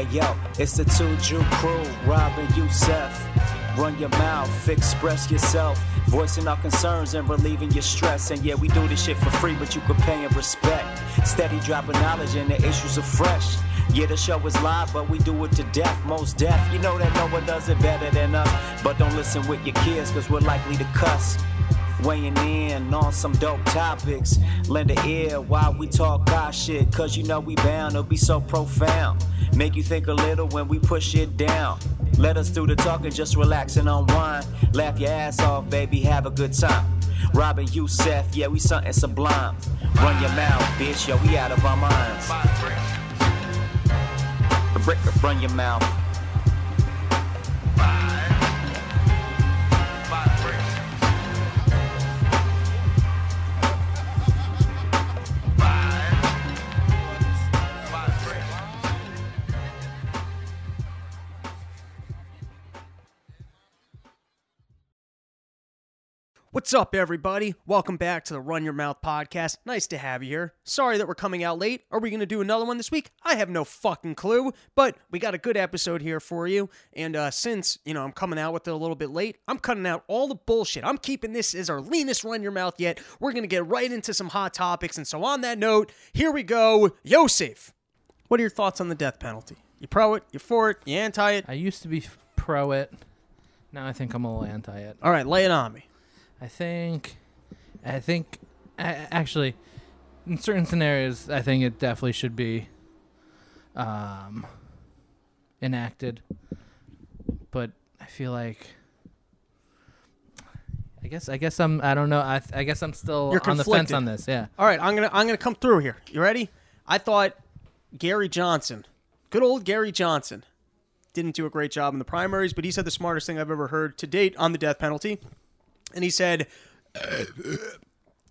Hey yo, it's the two Jew crew, Robin Youssef. Run your mouth, express yourself, voicing our concerns and relieving your stress. And yeah, we do this shit for free, but you can pay in respect. Steady dropping knowledge and the issues are fresh. Yeah, the show is live, but we do it to death, most deaf. You know that no one does it better than us. But don't listen with your kids, cause we're likely to cuss. Weighing in on some dope topics. Lend an ear while we talk our shit, cause you know we bound to be so profound. Make you think a little when we push it down. Let us do the talking, just relax and unwind. Laugh your ass off, baby, have a good time. Robin Youssef, yeah, we something sublime. Run your mouth, bitch, yo, we out of our minds. Rick, run your mouth. What's up, everybody? Welcome back to the Run Your Mouth podcast. Nice to have you here. Sorry that we're coming out late. Are we going to do another one this week? I have no fucking clue, but we got a good episode here for you. And uh, since, you know, I'm coming out with it a little bit late, I'm cutting out all the bullshit. I'm keeping this as our leanest Run Your Mouth yet. We're going to get right into some hot topics. And so, on that note, here we go. Yosef, what are your thoughts on the death penalty? You pro it? You for it? You anti it? I used to be pro it. Now I think I'm a little anti it. All right, lay it on me. I think, I think, a- actually, in certain scenarios, I think it definitely should be um, enacted. But I feel like, I guess, I guess I'm, I don't know. I, I guess I'm still You're on the fence conflicted. on this. Yeah. All right, I'm gonna I'm gonna come through here. You ready? I thought Gary Johnson, good old Gary Johnson, didn't do a great job in the primaries, but he said the smartest thing I've ever heard to date on the death penalty. And he said,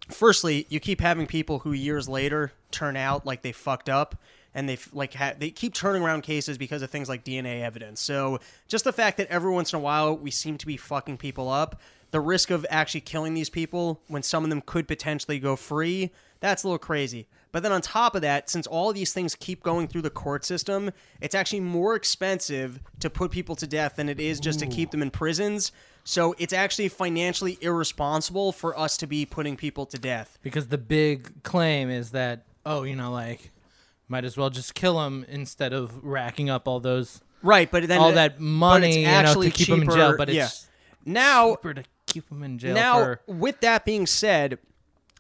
firstly, you keep having people who years later turn out like they fucked up. And they like ha- they keep turning around cases because of things like DNA evidence. So just the fact that every once in a while we seem to be fucking people up, the risk of actually killing these people when some of them could potentially go free, that's a little crazy. But then on top of that, since all of these things keep going through the court system, it's actually more expensive to put people to death than it is just to keep them in prisons. So it's actually financially irresponsible for us to be putting people to death. Because the big claim is that, oh, you know, like, might as well just kill him instead of racking up all those Right, but then all that money you know, to keep him in jail. But it's yeah. now cheaper to keep him in jail now for with that being said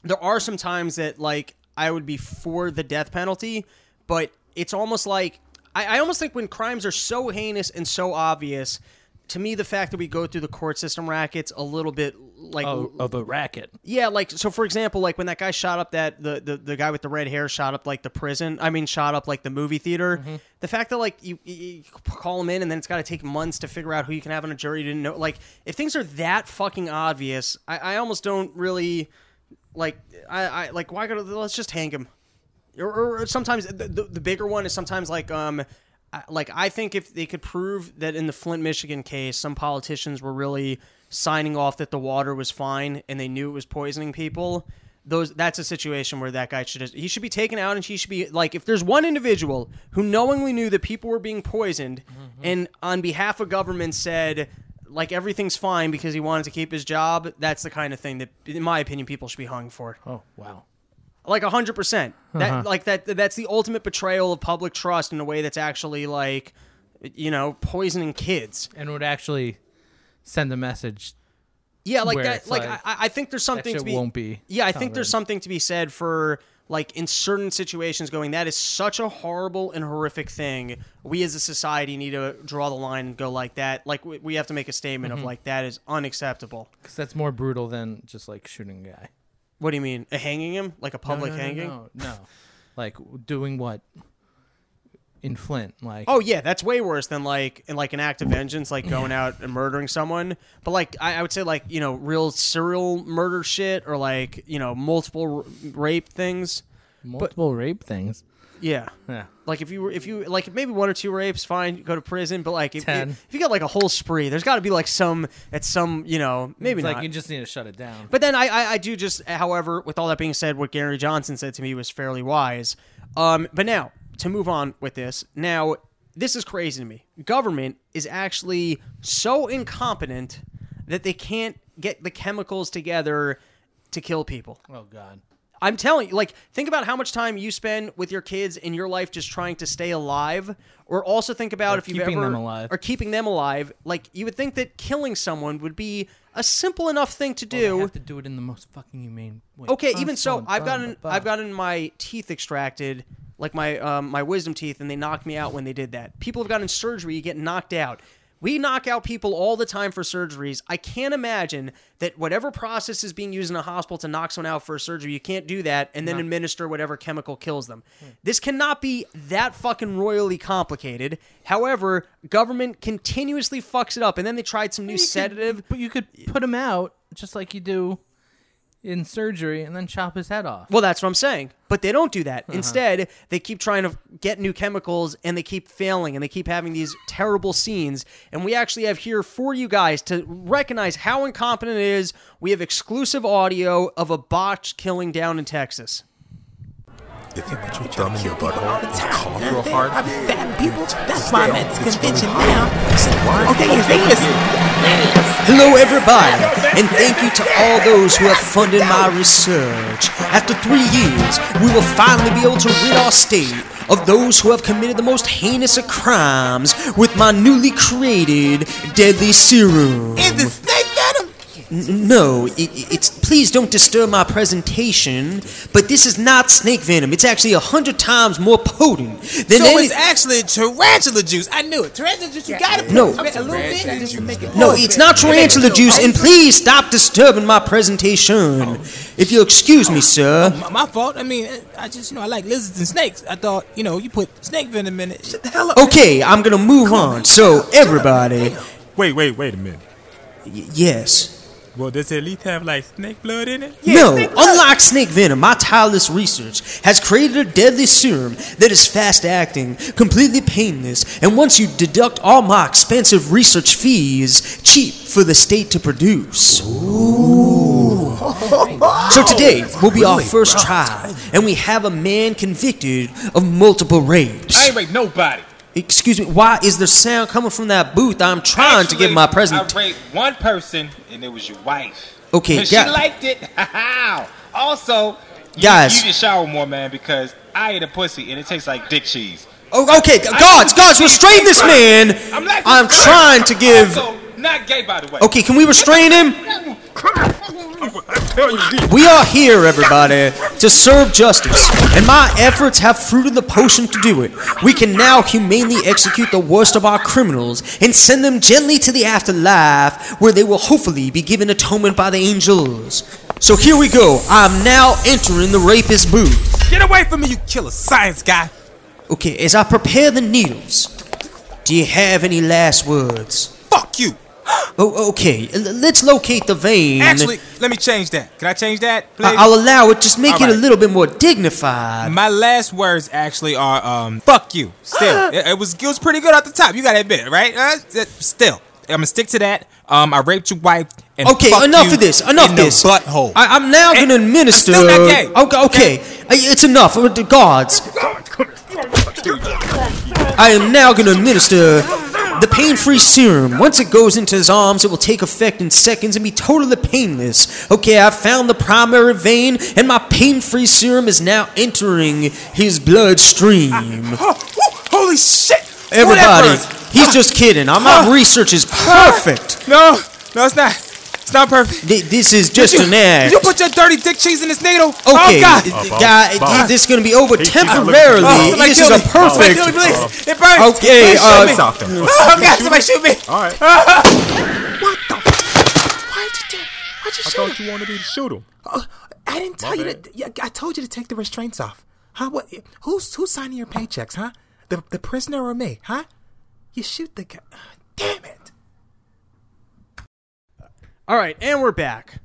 there are some times that like i would be for the death penalty but it's almost like I, I almost think when crimes are so heinous and so obvious to me the fact that we go through the court system rackets a little bit like oh, of a racket. yeah, like so. For example, like when that guy shot up that the, the the guy with the red hair shot up like the prison. I mean, shot up like the movie theater. The fact that like you, you, call him in and then it's got to take months to figure out who you can have on a jury. You didn't know. Like if things are that fucking obvious, I, I almost don't really like. I, I like why go? Let's just hang him. Or, or sometimes the, the, the bigger one is sometimes like um like I think if they could prove that in the Flint, Michigan case, some politicians were really signing off that the water was fine and they knew it was poisoning people, those that's a situation where that guy should he should be taken out and he should be like if there's one individual who knowingly knew that people were being poisoned mm-hmm. and on behalf of government said like everything's fine because he wanted to keep his job, that's the kind of thing that in my opinion people should be hung for Oh wow. Like a hundred percent. That Uh-huh. like that that's the ultimate betrayal of public trust in a way that's actually like you know poisoning kids. And would actually send a message. Yeah, like that. Like, like, I, I think there's something to be. won't be. yeah, I think there's something to be said for like in certain situations going that is such a horrible and horrific thing. We as a society need to draw the line and go like that. Like we, we have to make a statement Mm-hmm. of like that is unacceptable. Because that's more brutal than just like shooting a guy. What do you mean? A hanging him like a public no, no, hanging? No, no. like doing what in Flint? Like Oh yeah, that's way worse than like in like an act of vengeance, like going out and murdering someone. But like I, I would say like you know real serial murder shit or like you know multiple r- rape things. multiple rape things. Yeah, Yeah. like if you were if you like maybe one or two rapes, fine, you go to prison. But like if, Ten. if, if you got like a whole spree, there's got to be like some at some you know maybe It's not. like you just need to shut it down. But then I, I, I do just, however, with all that being said, what Gary Johnson said to me was fairly wise. Um, but now to move on with this, now this is crazy to me. Government is actually so incompetent that they can't get the chemicals together to kill people. Oh God. I'm telling you, like, think about how much time you spend with your kids in your life just trying to stay alive, or also think about Or if you've keeping ever them alive. or keeping them alive. Like, you would think that killing someone would be a simple enough thing to do. they have to do it in the most fucking humane way. Okay, even so. I've gotten I've gotten my teeth extracted, like my um, my wisdom teeth, and they knocked me out when they did that. People have gotten surgery, you get knocked out. We knock out people all the time for surgeries. I can't imagine that whatever process is being used in a hospital to knock someone out for a surgery, you can't do that and then administer whatever chemical kills them. Hmm. This cannot be that fucking royally complicated. However, government continuously fucks it up, and then they tried some new You could- sedative. but you could put them out just like you do in surgery, and then chop his head off. Well, that's what I'm saying. But they don't do that. Uh-huh. Instead, they keep trying to get new chemicals and they keep failing and they keep having these terrible scenes. And we actually have here for you guys to recognize how incompetent it is. We have exclusive audio of a botched killing down in Texas. If you put your thumb in your butthole and cough real hard, I be fatting people. That's why I'm at this convention now. They is, they is. Hello, everybody, and thank you to all those who have funded my research. After three years, we will finally be able to rid our state of those who have committed the most heinous of crimes with my newly created deadly serum. No, it, it's please don't disturb my presentation. But this is not snake venom. It's actually a hundred times more potent than So any. it's actually tarantula juice. I knew it. Tarantula juice. You got it. No. a little bit just to make it. No, it's not tarantula juice, and please stop disturbing my presentation. If you'll excuse me, sir. Oh, my, my fault. I mean, I just you know I like lizards and snakes. I thought you know you put snake venom in it. Shut the hell up. Okay, I'm gonna move on. So, everybody, wait, wait, wait a minute. y- yes. Well, does it at least have like snake blood in it? no, unlike snake venom, my tireless research has created a deadly serum that is fast acting, completely painless, and once you deduct all my expensive research fees, cheap for the state to produce. Ooh. So today will be our first trial, and we have a man convicted of multiple rapes. I ain't raped nobody. Excuse me, why is there sound coming from that booth? I'm trying to give my Actually, present. I raped one person, and it was your wife. Okay, and she liked it. also, you, Guys. you need to shower more, man, because I ate a pussy and it tastes like dick cheese. Oh, okay, gods, gods, restrain this man. I'm I'm trying to give. Also, not gay, by the way. Okay, can we restrain him? We are here, everybody, to serve justice, and my efforts have fruited the potion to do it. We can now humanely execute the worst of our criminals and send them gently to the afterlife, where they will hopefully be given atonement by the angels. So here we go. I'm now entering the rapist booth. Get away from me, you killer science guy. Okay, as I prepare the needles, do you have any last words? Fuck you. Oh, okay. L- let's locate the vein. Actually, let me change that. Can I change that, please? I- I'll allow it. Just make All it a little bit more dignified. My last words actually are um fuck you. Still, it, it was it was pretty good at the top. You gotta admit, it, right? Uh, still, I'm gonna stick to that. Um, I raped your wife. And Okay, fuck enough you of this. Enough of this. The butthole. I, I'm now going to administer. still not gay. Okay, okay. Uh, It's enough. Uh, The gods. I am now going to administer the pain-free serum. Once it goes into his arms, it will take effect in seconds and be totally painless. Okay, I've found the primary vein, and my pain-free serum is now entering his bloodstream. Oh, holy shit! Everybody, was? he's just kidding. Uh, My research is perfect. No, no, it's not. It's not perfect. Th- This is just Did you, an did you put your dirty dick cheese in this needle? Okay, Oh God! th- th- Bob, this is going to be over temporarily. Oh, this is a perfect. me, please. It burns. Okay, Please uh, shoot me. Stop. Oh God! Somebody shoot me. All right. What the? Why'd you do? Why'd you I shoot thought him? you wanted me to shoot him. Oh, I didn't tell My you bad. to. Yeah, I told you to take the restraints off. Huh? What? Who's who's signing your paychecks? Huh? The the prisoner or me? Huh? You shoot the guy. Damn it! All right, and we're back.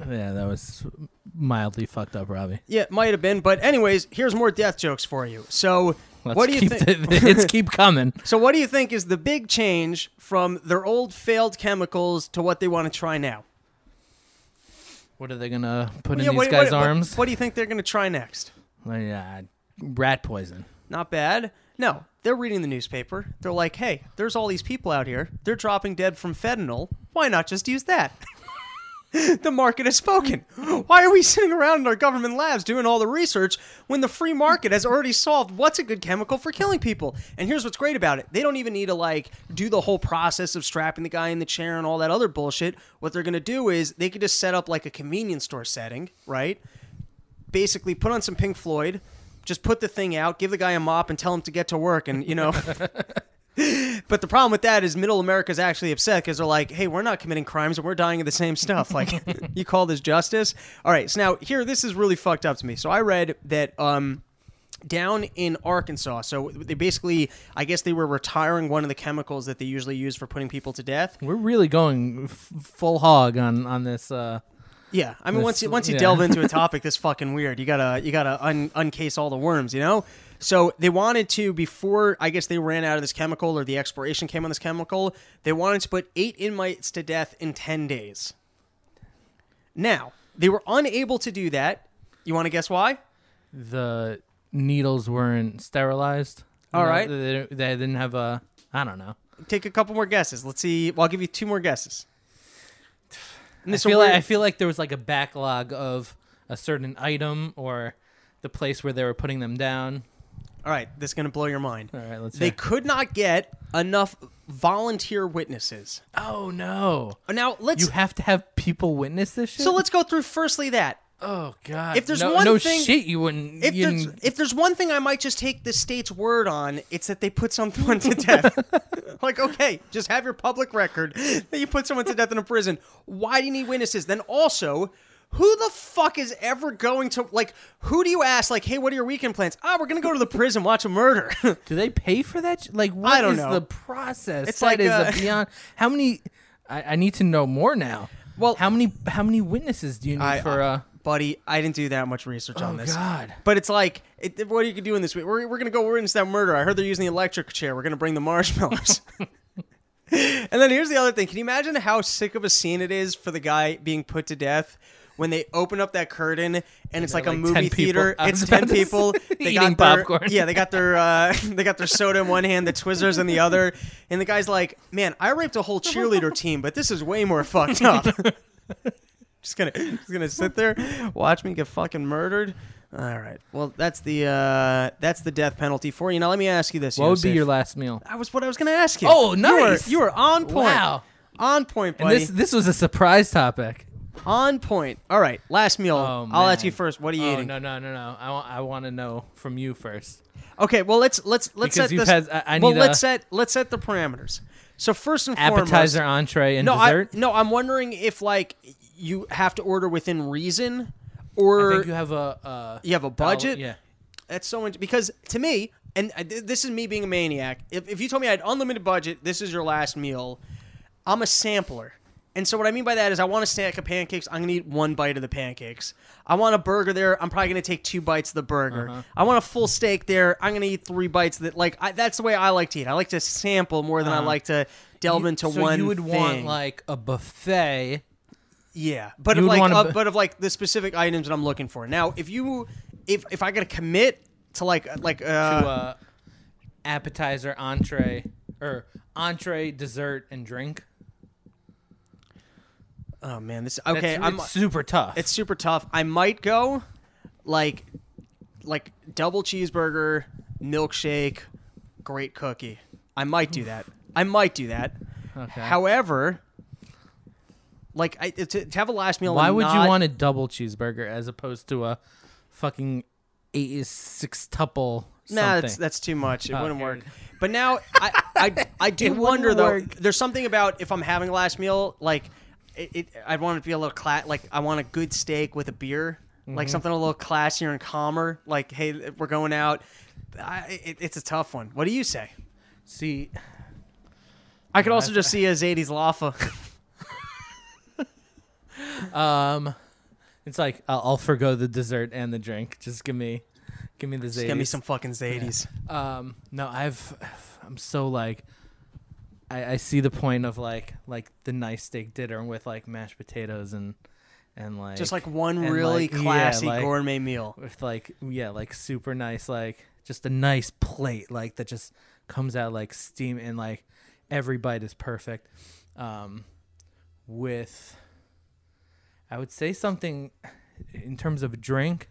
Yeah, that was mildly fucked up, Robbie. Yeah, it might have been, but anyways, here's more death jokes for you. So, Let's what do you think? it's keep coming. so, what do you think is the big change from their old failed chemicals to what they want to try now? What are they gonna put in Yeah, these what- guys' what- what- arms? What, do you think they're going to try next? Uh, rat poison. Not bad. No, they're reading the newspaper. They're like, hey, there's all these people out here. They're dropping dead from fentanyl. Why not just use that? the market has spoken. Why are we sitting around in our government labs doing all the research when the free market has already solved what's a good chemical for killing people? And here's what's great about it. They don't even need to like do the whole process of strapping the guy in the chair and all that other bullshit. What they're going to do is they could just set up like a convenience store setting, right? Basically put on some Pink Floyd, just put the thing out, give the guy a mop and tell him to get to work and, you know, But the problem with that is middle America's actually upset because they're like, hey, we're not committing crimes and we're dying of the same stuff. Like, you call this justice? All right. So now here, this is really fucked up to me. So I read that um, down in Arkansas, so they basically, I guess they were retiring one of the chemicals that they usually use for putting people to death. We're really going f- full hog on on this. Uh, Yeah, I mean, This- once you once you yeah. delve into a topic this fucking weird, you gotta you gotta un, uncase all the worms, you know. So they wanted to before I guess they ran out of this chemical or the expiration came on this chemical. They wanted to put eight inmates to death in ten days. Now they were unable to do that. You want to guess why? the needles weren't sterilized. All right. they, they didn't have a. I don't know. Take a couple more guesses. Let's see. Well, I'll give you two more guesses. I feel like I feel like there was like a backlog of a certain item or the place where they were putting them down. all right, this is gonna blow your mind. All right, let's. See. They hear. could not get enough volunteer witnesses. Oh no! Now let's You have to have people witness this shit. so let's go through firstly that Oh god! If there's no, one no thing- shit, you wouldn't. if you there's didn't- if there's one thing I might just take the state's word on, it's that they put someone to death. like, okay, just have your public record that you put someone to death in a prison. Why do you need witnesses? Then also, who the fuck is ever going to like? Who do you ask? Like, hey, what are your weekend plans? Ah, we're gonna go to the prison, watch a murder. do they pay for that? Like, what don't is know. the process? It's That like, is uh, beyond. How many? I, I need to know more now. Well- how many? How many witnesses do you need I- for? Uh, Buddy, I didn't do that much research on oh this. god! But it's like, it, what are you doing this week? We're, we're gonna go witness that murder. I heard they're using the electric chair. We're gonna bring the marshmallows. and then here's the other thing. Can you imagine how sick of a scene it is for the guy being put to death when they open up that curtain and it's like, they're a movie theater? It's ten people. They eating got their, popcorn. Yeah, they got their uh, they got their soda in one hand, the Twizzlers in the other, and the guy's like, "Man, I raped a whole cheerleader team, but this is way more fucked up." just gonna just gonna sit there, watch me get fucking murdered. All right. Well, that's the uh, that's the death penalty for you. Now let me ask you this. What would be your last meal? That was what I was gonna ask you. Oh, You were- nice. You were, on point. Wow. On point, buddy. this this was a surprise topic. on point. All right. Last meal. Oh, I'll ask you first. What are you Oh eating? no no no no! I want I want to know from you first. Okay. Well, let's let's let's Because set this. I- I well, let's a- set let's set the parameters. So first and Appetizer, foremost, entree, and no, dessert. I, no, I'm wondering if like you have to order within reason, I or think you have a uh, you have a budget. yeah. That's so much because to me, and I- this is me being a maniac. If, if you told me I had unlimited budget, this is your last meal. I'm a sampler, and so what I mean by that is I want a stack of pancakes. I'm gonna eat one bite of the pancakes. I want a burger there. I'm probably gonna take two bites of the burger. Uh-huh. I want a full steak there. I'm gonna eat three bites. That like I, that's the way I like to eat. I like to sample more than I Uh-huh. like to delve You- into so one. you would want thing. like a buffet. Yeah, but You of like, wanna uh, bu- but of like the specific items that I'm looking for. Now, if you, if if I gotta commit to like like uh, to uh, appetizer, entree, or entree, dessert, and drink. oh man, this okay. That's- I'm it's super tough. it's super tough. I might go like like double cheeseburger, milkshake, great cookie. I might do that. I might do that. okay. However, like I, to, to have a last meal. Why would you want a double cheeseburger as opposed to a fucking eight six tuple? Nah, that's that's too much. It Oh, wouldn't work. But now I I, I do wonder though. work. There's something about if I'm having a last meal, like it, it I'd want it to be a little cla- like I want a good steak with a beer, like Mm-hmm. something a little classier and calmer. Like hey, we're going out. I, it, it's a tough one. What do you say? See, I could also just see a Zadie's Laffa. um, it's like I'll, I'll forgo the dessert and the drink. Just give me, give me the Just give me some fucking Zadies. Um, no, I've, I'm so like, I, I see the point of like, like the nice steak dinner with like mashed potatoes and, and like Just like one and, really like, yeah, classy like- gourmet meal. with like yeah, like super nice like just a nice plate like that just comes out like steam and like every bite is perfect. Um, with I would say something in terms of a drink.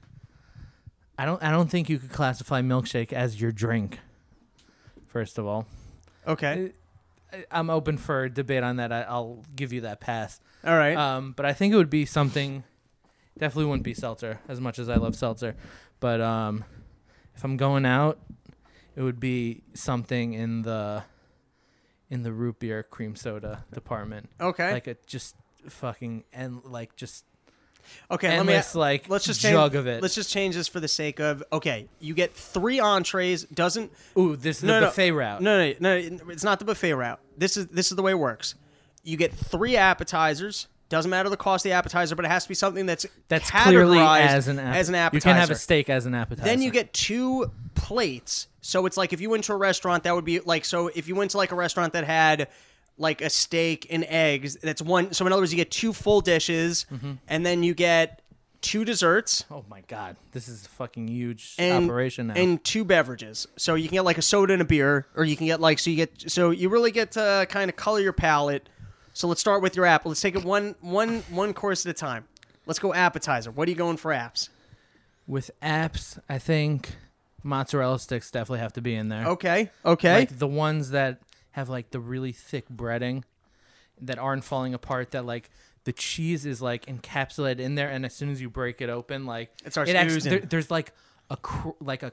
I don't I don't think you could classify milkshake as your drink. First of all, Okay. I- I'm open for debate on that. I, I'll give you that pass. All right. Um, but I think it would be something. Definitely wouldn't be seltzer as much as I love seltzer, but um, if I'm going out, it would be something in the in the root beer cream soda department. okay. Like a just fucking and like just okay. Let me. endless like Let's just jug change, of it. Let's just change this for the sake of okay. You get three entrees. Doesn't Ooh, this is no, the no, buffet route. No, no, no, it's not the buffet route. This is this is the way it works. You get three appetizers. Doesn't matter the cost of the appetizer, but it has to be something that's That's clearly categorized as an app- as an appetizer. You can have a steak as an appetizer. Then you get two plates. So it's like if you went to a restaurant, that would be like so. If you went to like a restaurant that had like a steak and eggs, that's one. So in other words, you get two full dishes, Mm-hmm. and then you get two desserts Oh my god, this is a fucking huge and operation now. and two beverages. So you can get like a soda and a beer, or you can get like so you get so you really get to kind of color your palate. So let's start with your app. Let's take it one one one course at a time. Let's go appetizer. What are you going for apps? With apps, I think mozzarella sticks definitely have to be in there. Okay, okay. Like the ones that have like the really thick breading that aren't falling apart that like the cheese is like encapsulated in there and as soon as you break it open like It starts actually, oozing. there, there's like a cr- like a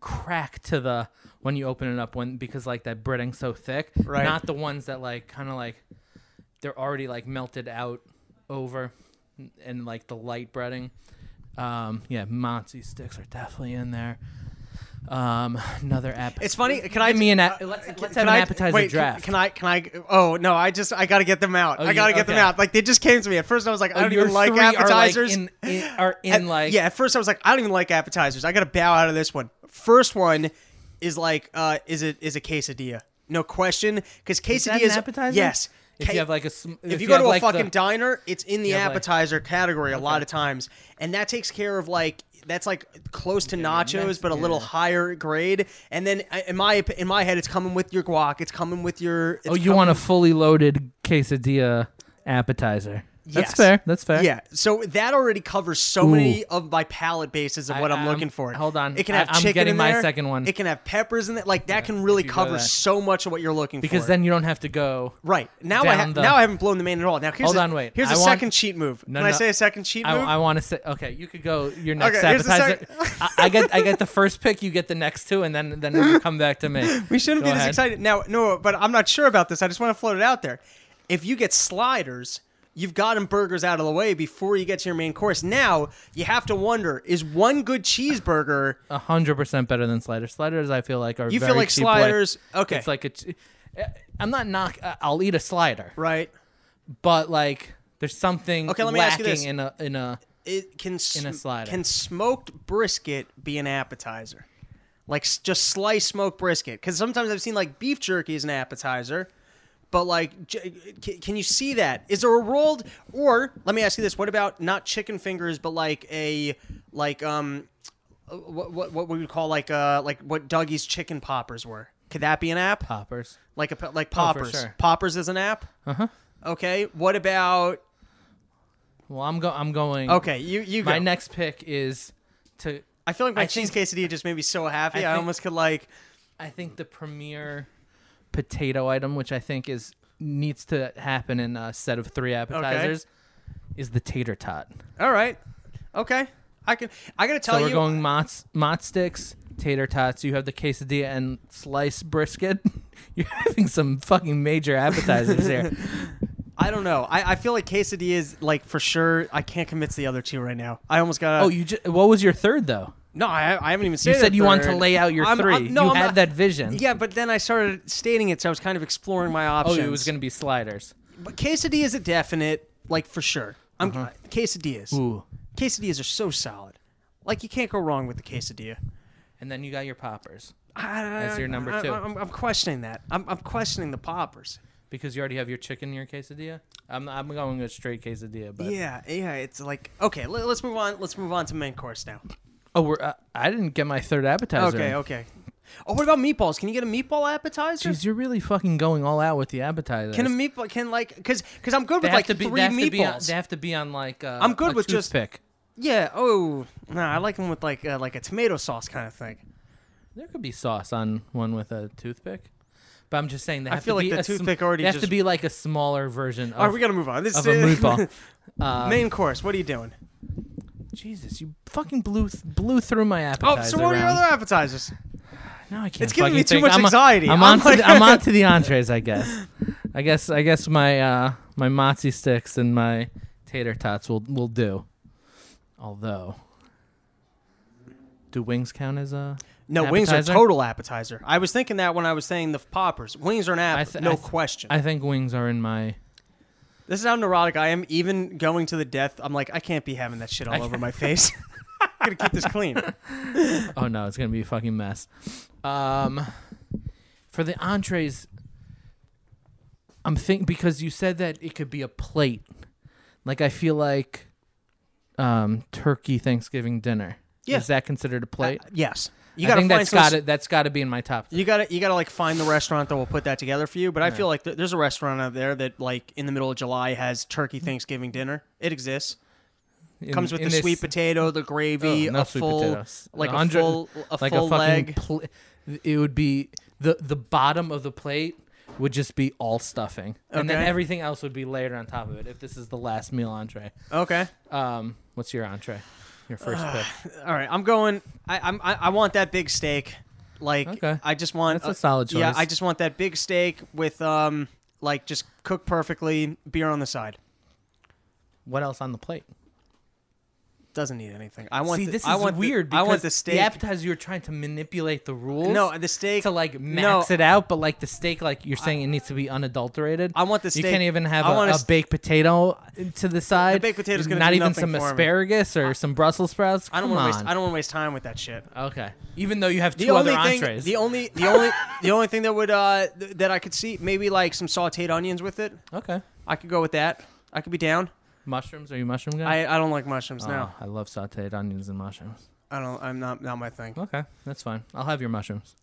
crack to the when you open it up when because like that breading's so thick Right. not the ones that like kind of like they're already like melted out over and like the light breading um yeah mozzie sticks are definitely in there um another app It's funny. Can I Give me an uh, let's- let's can have an I- appetizer wait, can- draft. Can, I? Can I? Oh no! I just I gotta get them out. Oh, I gotta you- get them out. Like they just came to me. At first, I was like, I Oh, don't even like three are, like, appetizers. in- in- are in, At- like- yeah. At first, I was like, I don't even like appetizers. I gotta bow out of this one. First one is like, uh, is it is a quesadilla? No question, because Is quesadillas. appetizer? Yes. If Ca- you have like a, sm- if, you go to a like, fucking the, diner, it's in the you have, like- appetizer category a lot of times, and that takes care of like that's like close to nachos, but a little yeah. higher grade. And then in my in my head, it's coming with your guac. It's coming with your. Oh, you want a fully loaded quesadilla appetizer? That's Yes. fair. That's fair. Yeah, so that already covers so many of my palate bases of what I- I, am I'm- looking for. hold on. it can I- have I'm chicken getting in my second one. It can have peppers in it. Like that can really cover so much of what you're looking Because for. Because then you don't have to go. right now, I ha- the- now I haven't blown the main at all. Now here's Hold a, on, wait. Here's I a want- second cheat move. No, can I say a second cheat I, move? I want to say okay. You could go your next Okay, here's the appetizer. I, I get I get the first pick. You get the next two, and then then you come back to me. We shouldn't Go be this ahead. excited. Now, no, but I'm not sure about this. I just want to float it out there. If you get sliders, you've gotten burgers out of the way before you get to your main course. Now, you have to wonder is one good cheeseburger. A hundred percent better than sliders. Sliders, I feel like are very You feel like cheap way. sliders- okay. It's like a. ch- I'm not knock. uh, I'll eat a slider, Right. but like there's something Okay, let me ask you lacking this. in a in a. It can In a slider. Can smoked brisket be an appetizer? Like just sliced smoked brisket? Because sometimes I've seen like beef jerky as an appetizer. But like, can you see that? Is there a rolled? Or let me ask you this: What about not chicken fingers, but like a like um, what what, what we would call like uh like what Dougie's chicken poppers were? Could that be an app? Poppers. Like a like Oh, poppers? sure. Poppers is an app. Uh huh. Okay. What about? Well, I'm go. I'm going. Okay, you you go. My next pick is to. I feel like my I cheese think- quesadilla just made me so happy. I, I think- almost could like. I think the premier potato item, which I think is needs to happen in a set of three appetizers, is the tater tot. All right, okay. I can. I gotta tell you. so we're you. going mott mott sticks, tater tots. You have the quesadilla and sliced brisket. You're having some fucking major appetizers here. I don't know. I, I feel like quesadilla is like for sure. I can't commit to the other two right now. I almost got. Oh, you just, what was your third though? No. I, I haven't even seen it. You said you wanted to lay out your I'm- 3 I'm- no, you I'm had not- that vision. Yeah, but then I started stating it, so I was kind of exploring my options. Oh, options. it was gonna be sliders. But quesadilla is a definite, like for sure. I'm quesadillas. Uh-huh. Ooh. Quesadillas are so solid. Like you can't go wrong with the quesadilla. And then you got your poppers As your number I, two. I'm, I'm questioning that. I'm, I'm questioning the poppers. because you already have your chicken in your quesadilla. I'm I'm going with straight quesadilla, but Yeah, yeah. It's like okay. Let, us move on. Let's move on to main course now. Oh, we're, uh, I didn't get my third appetizer. Okay, okay. Oh, what about meatballs? Can you get a meatball appetizer? Jeez, you're really fucking going all out with the appetizers. Can a meatball can like because because I'm good They with have like to be. three They have to be, on, meatballs. they have to be on like. Uh, I'm good a with just- toothpick. yeah. Oh, no, I like them with like uh, like a tomato sauce kind of thing. There could be sauce on one with a toothpick, but I'm just saying they I have feel to like be the a sm- toothpick already They have to just- be like a smaller version. Of, All right, we gotta move on. This of is a meatball. Uh, Main course. What are you doing? Jesus, you fucking blew th- blew through my appetizers. Oh, so what are your round. other appetizers? No, I can't. It's giving fucking me too think. much I'm, anxiety. I'm, I'm on. to like- the, I'm on to the entrees. I guess. I guess. I guess my uh, my mozzie sticks and my tater tots will will do. Although, do wings count as a? No, wings are Appetizer? total appetizer. I was thinking that when I was saying the poppers. Wings are an app, I th- no I th- question. I think wings are in my. This is how neurotic I am. Even going to the death, I'm like, I can't be having that shit all over my face. I'm gonna keep this clean. Oh no, it's gonna be a fucking mess. Um, for the entrees, I'm think because you said that it could be a plate. Like I feel like, um, turkey Thanksgiving dinner. Yeah. Is that considered a plate? Yes, you I gotta think find that's got to That's got to be in my top. You gotta you gotta like find the restaurant that will put that together for you. But I feel like th- there's a restaurant out there that like in the middle of July has turkey Thanksgiving dinner. It exists. In- Comes with the this- sweet potato, the gravy, Oh, no a sweet full potatoes. like a, full a like full a leg. pl- it would be the the bottom of the plate would just be all stuffing, and then everything else would be layered on top of it. If this is the last meal entree, Okay, um, what's your entree? Your first pick. all right. I'm going. I I'm I, I want that big steak. Like Okay. I just want That's a solid choice. Yeah, choice. I just want that big steak with um like just cooked perfectly, beer on the side. What else on the plate? Doesn't need anything. I want. See, the, this is I want the- weird. I want because the steak. The appetizer, you're trying to manipulate the rules. no, the steak to like no, max it out, but like the steak, like you're saying, it needs to be unadulterated. I want the steak. You can't even have I a, want a a s- baked potato to the side. baked potato's gonna not even some for me. asparagus or some Brussels sprouts. I don't want to waste. I don't want to waste time with that shit. Okay. Even though you have two The other thing, entrees. the only, the only, the only thing that would uh th- that I could see maybe like some sautéed onions with it. okay. I could go with that. I could be down. Mushrooms? Are you a mushroom guy? I, I don't like mushrooms Oh, now. I love sauteed onions and mushrooms. I don't. I'm not not my thing. Okay, that's fine. I'll have your mushrooms.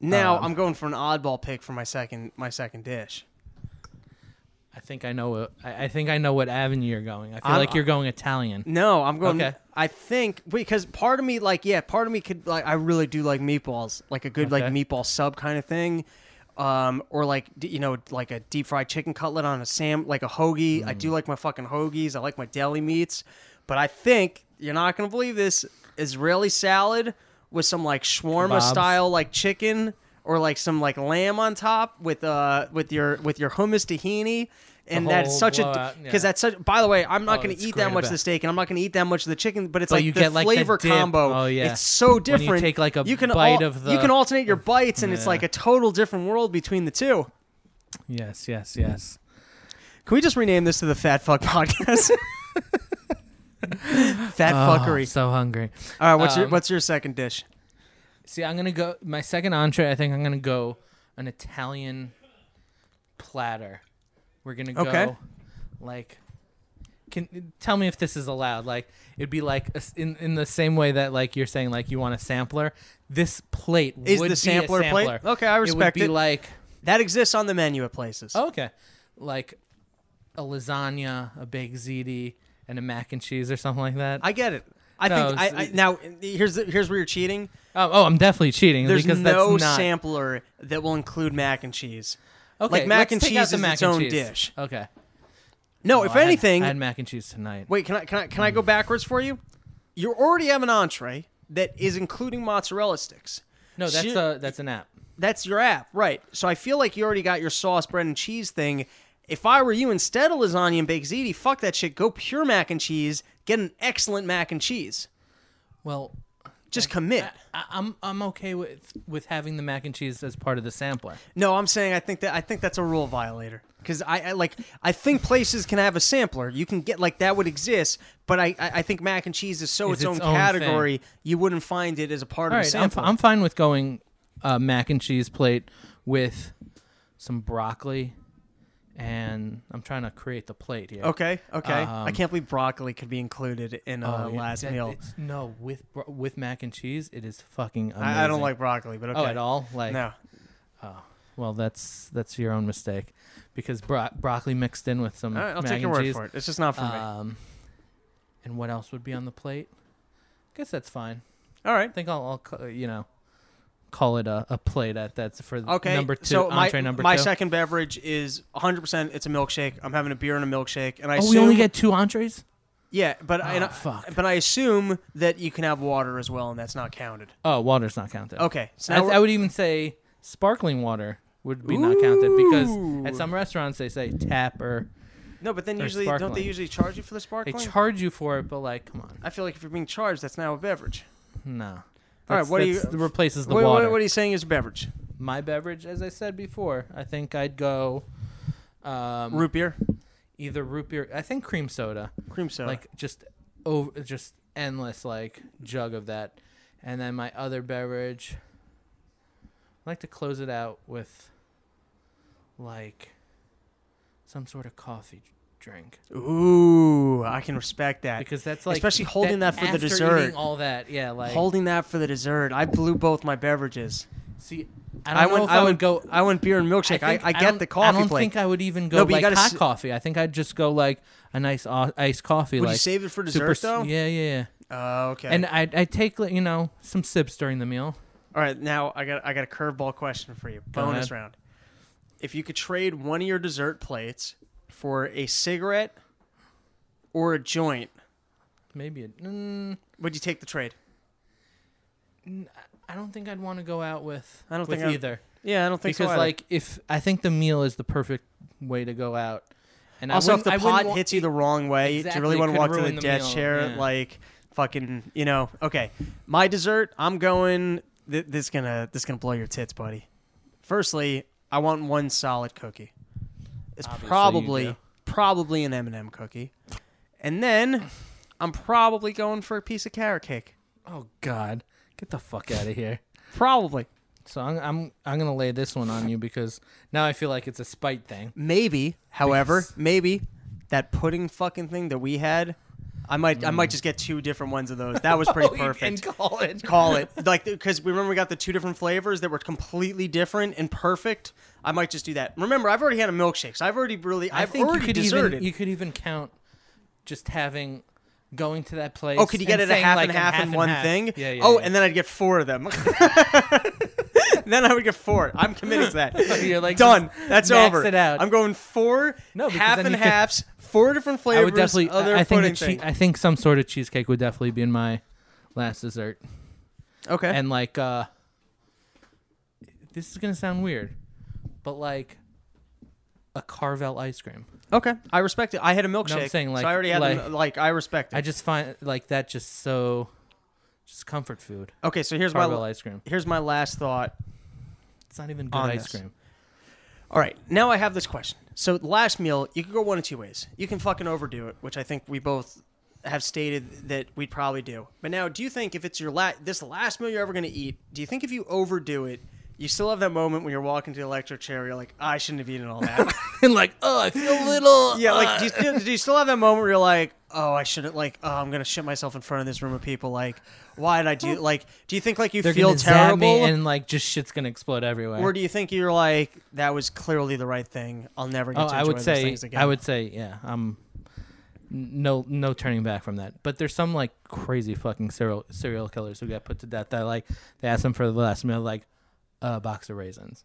Now Um, I'm going for an oddball pick for my second my second dish. I think I know. What, I, I think I know what avenue you're going. I feel I'm- like you're going Italian. No, I'm going. Okay. I think because part of me, like, yeah, part of me could like. I really do like meatballs, like a good like Okay. meatball sub kind of thing, um, or like you know like a deep fried chicken cutlet on a sam, like a hoagie. I Mm. do like my fucking hoagies. I like my deli meats, but I think you're not gonna believe this Israeli salad with some like shawarma Kebabs. style like chicken or like some like lamb on top with uh with your with your hummus tahini. And that's such a because yeah. that's such. By the way, I'm not Oh, going to eat that much of the steak, and I'm not going to eat that much of the chicken. But it's But like you the get, like, the flavor combo. Oh, yeah. it's so When you different. take, like, a you can bite al- of you can alternate your bites, and it's like a total different world between the two. Yes, yes, yes. Can we just rename this to the Fat Fuck Podcast? Fat Oh, fuckery. I'm so hungry. All right, what's your um, what's your second dish? See, I'm gonna go. My second entree. I think I'm gonna go an Italian platter. We're gonna go like. Can tell me if this is allowed? Like it'd be like a in in the same way that like you're saying like you want a sampler. This plate Is would the be a sampler plate? Okay, I respect It would be it. like That exists on the menu at places. oh, okay, like a lasagna, a baked ziti, and a mac and cheese or something like that. I get it. I No, think I, I, now here's the, here's where you're cheating. oh, oh, I'm definitely cheating There's because no that's not sampler that will include mac and cheese. Okay. like, mac and cheese is mac its and own cheese. dish. Okay. No, Well, if I had- anything, I had mac and cheese tonight. Wait, can I can I can I go backwards for you? You already have an entree that is including mozzarella sticks. No, that's Shit. a that's an app. That's your app, right? So I feel like you already got your sauce, bread, and cheese thing. If I were you, instead of lasagna and baked ziti, fuck that shit. Go pure mac and cheese. Get an excellent mac and cheese. Well, Just commit. I, I'm I'm okay with with having the mac and cheese as part of the sampler. No, I'm saying I think that I think that's a rule violator because I, I like I think places can have a sampler. You can get like that would exist, but I I I think mac and cheese is so Is its, own its own category. You wouldn't find it as a part All of right, a I'm, sampler. I'm fine with going uh, mac and cheese plate with some broccoli and I'm trying to create the plate here. Okay, okay. I Um, can't believe broccoli could be included in a Oh, yeah, last that- meal. It's, no, with with mac and cheese, it is fucking amazing. I, I don't like broccoli, but okay. Oh, at all? Like No. Oh, well, that's that's your own mistake, because bro- broccoli mixed in with some All right, I'll mac take your word cheese. for it. It's just not for me. Um, and what else would be on the plate? I guess that's fine. All right. I think I'll, I'll you know call it a, a plate at that's for Okay. number two so my, entree number my two. second beverage is 100%. It's a milkshake. I'm having a beer and a milkshake, and I oh, assume we only get two entrees. yeah, but Oh, I- fuck. but I assume that you can have water as well, and that's not counted. Oh, water's not counted. Okay. So I, I would even say sparkling water would be not counted because at some restaurants they say tap or no, but then usually don't they usually charge you for the sparkling? they sparkling? charge you for it, but like, come on, I feel like if you're being charged, that's now a beverage. no. All right, what do you replaces the what, what- water? what are you saying is a beverage? My beverage, as I said before, I think I'd go um, Root beer, either root beer. I think cream soda, cream soda. like just over, just endless like jug of that, and then my other beverage. I like to close it out with like some sort of coffee drink ooh, I can respect that. because that's like Especially holding that for the dessert. eating all that, yeah, like Holding that for the dessert, I blew both my beverages. See, I don't know went, if I, would go. I went beer and milkshake. I, think- I, get the coffee I don't plate. think I would even go No, like hot s- coffee. I think I'd just go like a nice uh, iced coffee. Would you save it for super dessert s- though? Yeah, yeah, yeah. Oh, okay. And I'd, I'd take you know some sips during the meal. All right, now I got I got a curveball question for you. Bonus ahead. round. If you could trade one of your dessert plates for a cigarette or a joint, Maybe. A, mm, would you take the trade? I don't think I'd want to go out with. I don't with think I- either Yeah, I don't think because so. either. Because like if I think the meal is the perfect way to go out. And I also, if wouldn't- the I wouldn't pot hits you the wrong way, do you really want to could walk to the ruin the desk meal, chair? yeah. Like, fucking, you know? Okay, my dessert. I'm going. Th- this gonna this gonna blow your tits, buddy. Firstly, I want one solid cookie. It's Obviously you probably do. probably an M&M cookie, and then I'm probably going for a piece of carrot cake. Oh God, get the fuck out of here. Probably, So I'm I'm I'm gonna lay this one on you because now I feel like it's a spite thing. maybe. However, maybe that pudding fucking thing that we had. I might I might mm. just get two different ones of those. That was pretty oh, perfect. call it. call it like because we remember we got the two different flavors that were completely different and perfect. I might just do that. Remember, I've already had a milkshake, so I've already really I I've already could deserted. even you could even count just having going to that place. oh, could you get it a half like, and half, in and one half. thing? Yeah, yeah. oh, yeah. and then I'd get four of them. then I would get four. I'm committed to that. You're like, Done. That's over. it out. I'm going four No, half and could- halves, four different flavors. I would definitely. Other I think che- I think some sort of cheesecake would definitely be in my last dessert. Okay. And like, uh this is gonna sound weird, but like a Carvel ice cream. Okay. I respect it. I had a milkshake. saying, like- so I already had like- the, like I respect it. I just find like that just so, just comfort food. okay, so here's my ice cream. here's my last thought It's not even good On ice this. cream. All right, now I have this question. So the last meal, you could go one of two ways. You can fucking overdo it, which I think we both have stated that we'd probably do. But now, do you think if it's your la- this last meal you're ever going to eat, do you think if you overdo it, you still have that moment when you're walking to the electric chair, you're like, I shouldn't have eaten all that. and like, oh, I feel a little. yeah, like uh, do you, still, do you still have that moment where you're like, oh, I shouldn't like, oh, I'm gonna shit myself in front of this room of people. Like, why did I do? Like, do you think like you they're feel gonna zap me terrible? and like just shit's gonna explode everywhere. or do you think you're like that was clearly the right thing? I'll never get Oh, to I enjoy would those say, things again. I would say, yeah, um, n- no, no turning back from that. But there's some like crazy fucking serial serial killers who get put to death. That like they ask them for the last meal, like a box of raisins,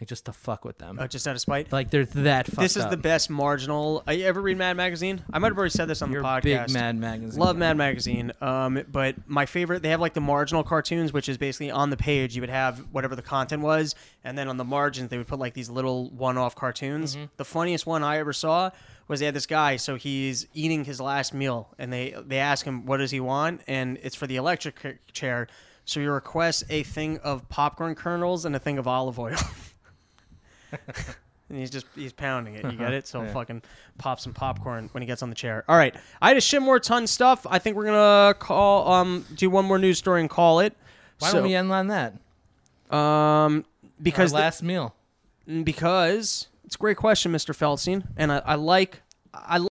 like just to fuck with them. Oh, just out of spite. Like they're that. Fucked this is up. the best marginal. I ever read Mad Magazine? I might have already said this on You're the podcast. big Mad Magazine. Love. Mad Magazine. Um, but my favorite, they have like the marginal cartoons, which is basically on the page you would have whatever the content was, and then on the margins they would put like these little one-off cartoons. Mm-hmm. The funniest one I ever saw was they had this guy, so he's eating his last meal, and they they ask him what does he want, and it's for the electric chair. So he requests a thing of popcorn kernels and a thing of olive oil. And he's just he's pounding it. You get it? So Yeah. fucking pop some popcorn when he gets on the chair. All right, I had a shit more ton stuff. I think we're gonna call um do one more news story and call it. Why So, don't we end on that? Um, because Our the- last meal. because It's a great question, Mr. Feldstein, and I, I like I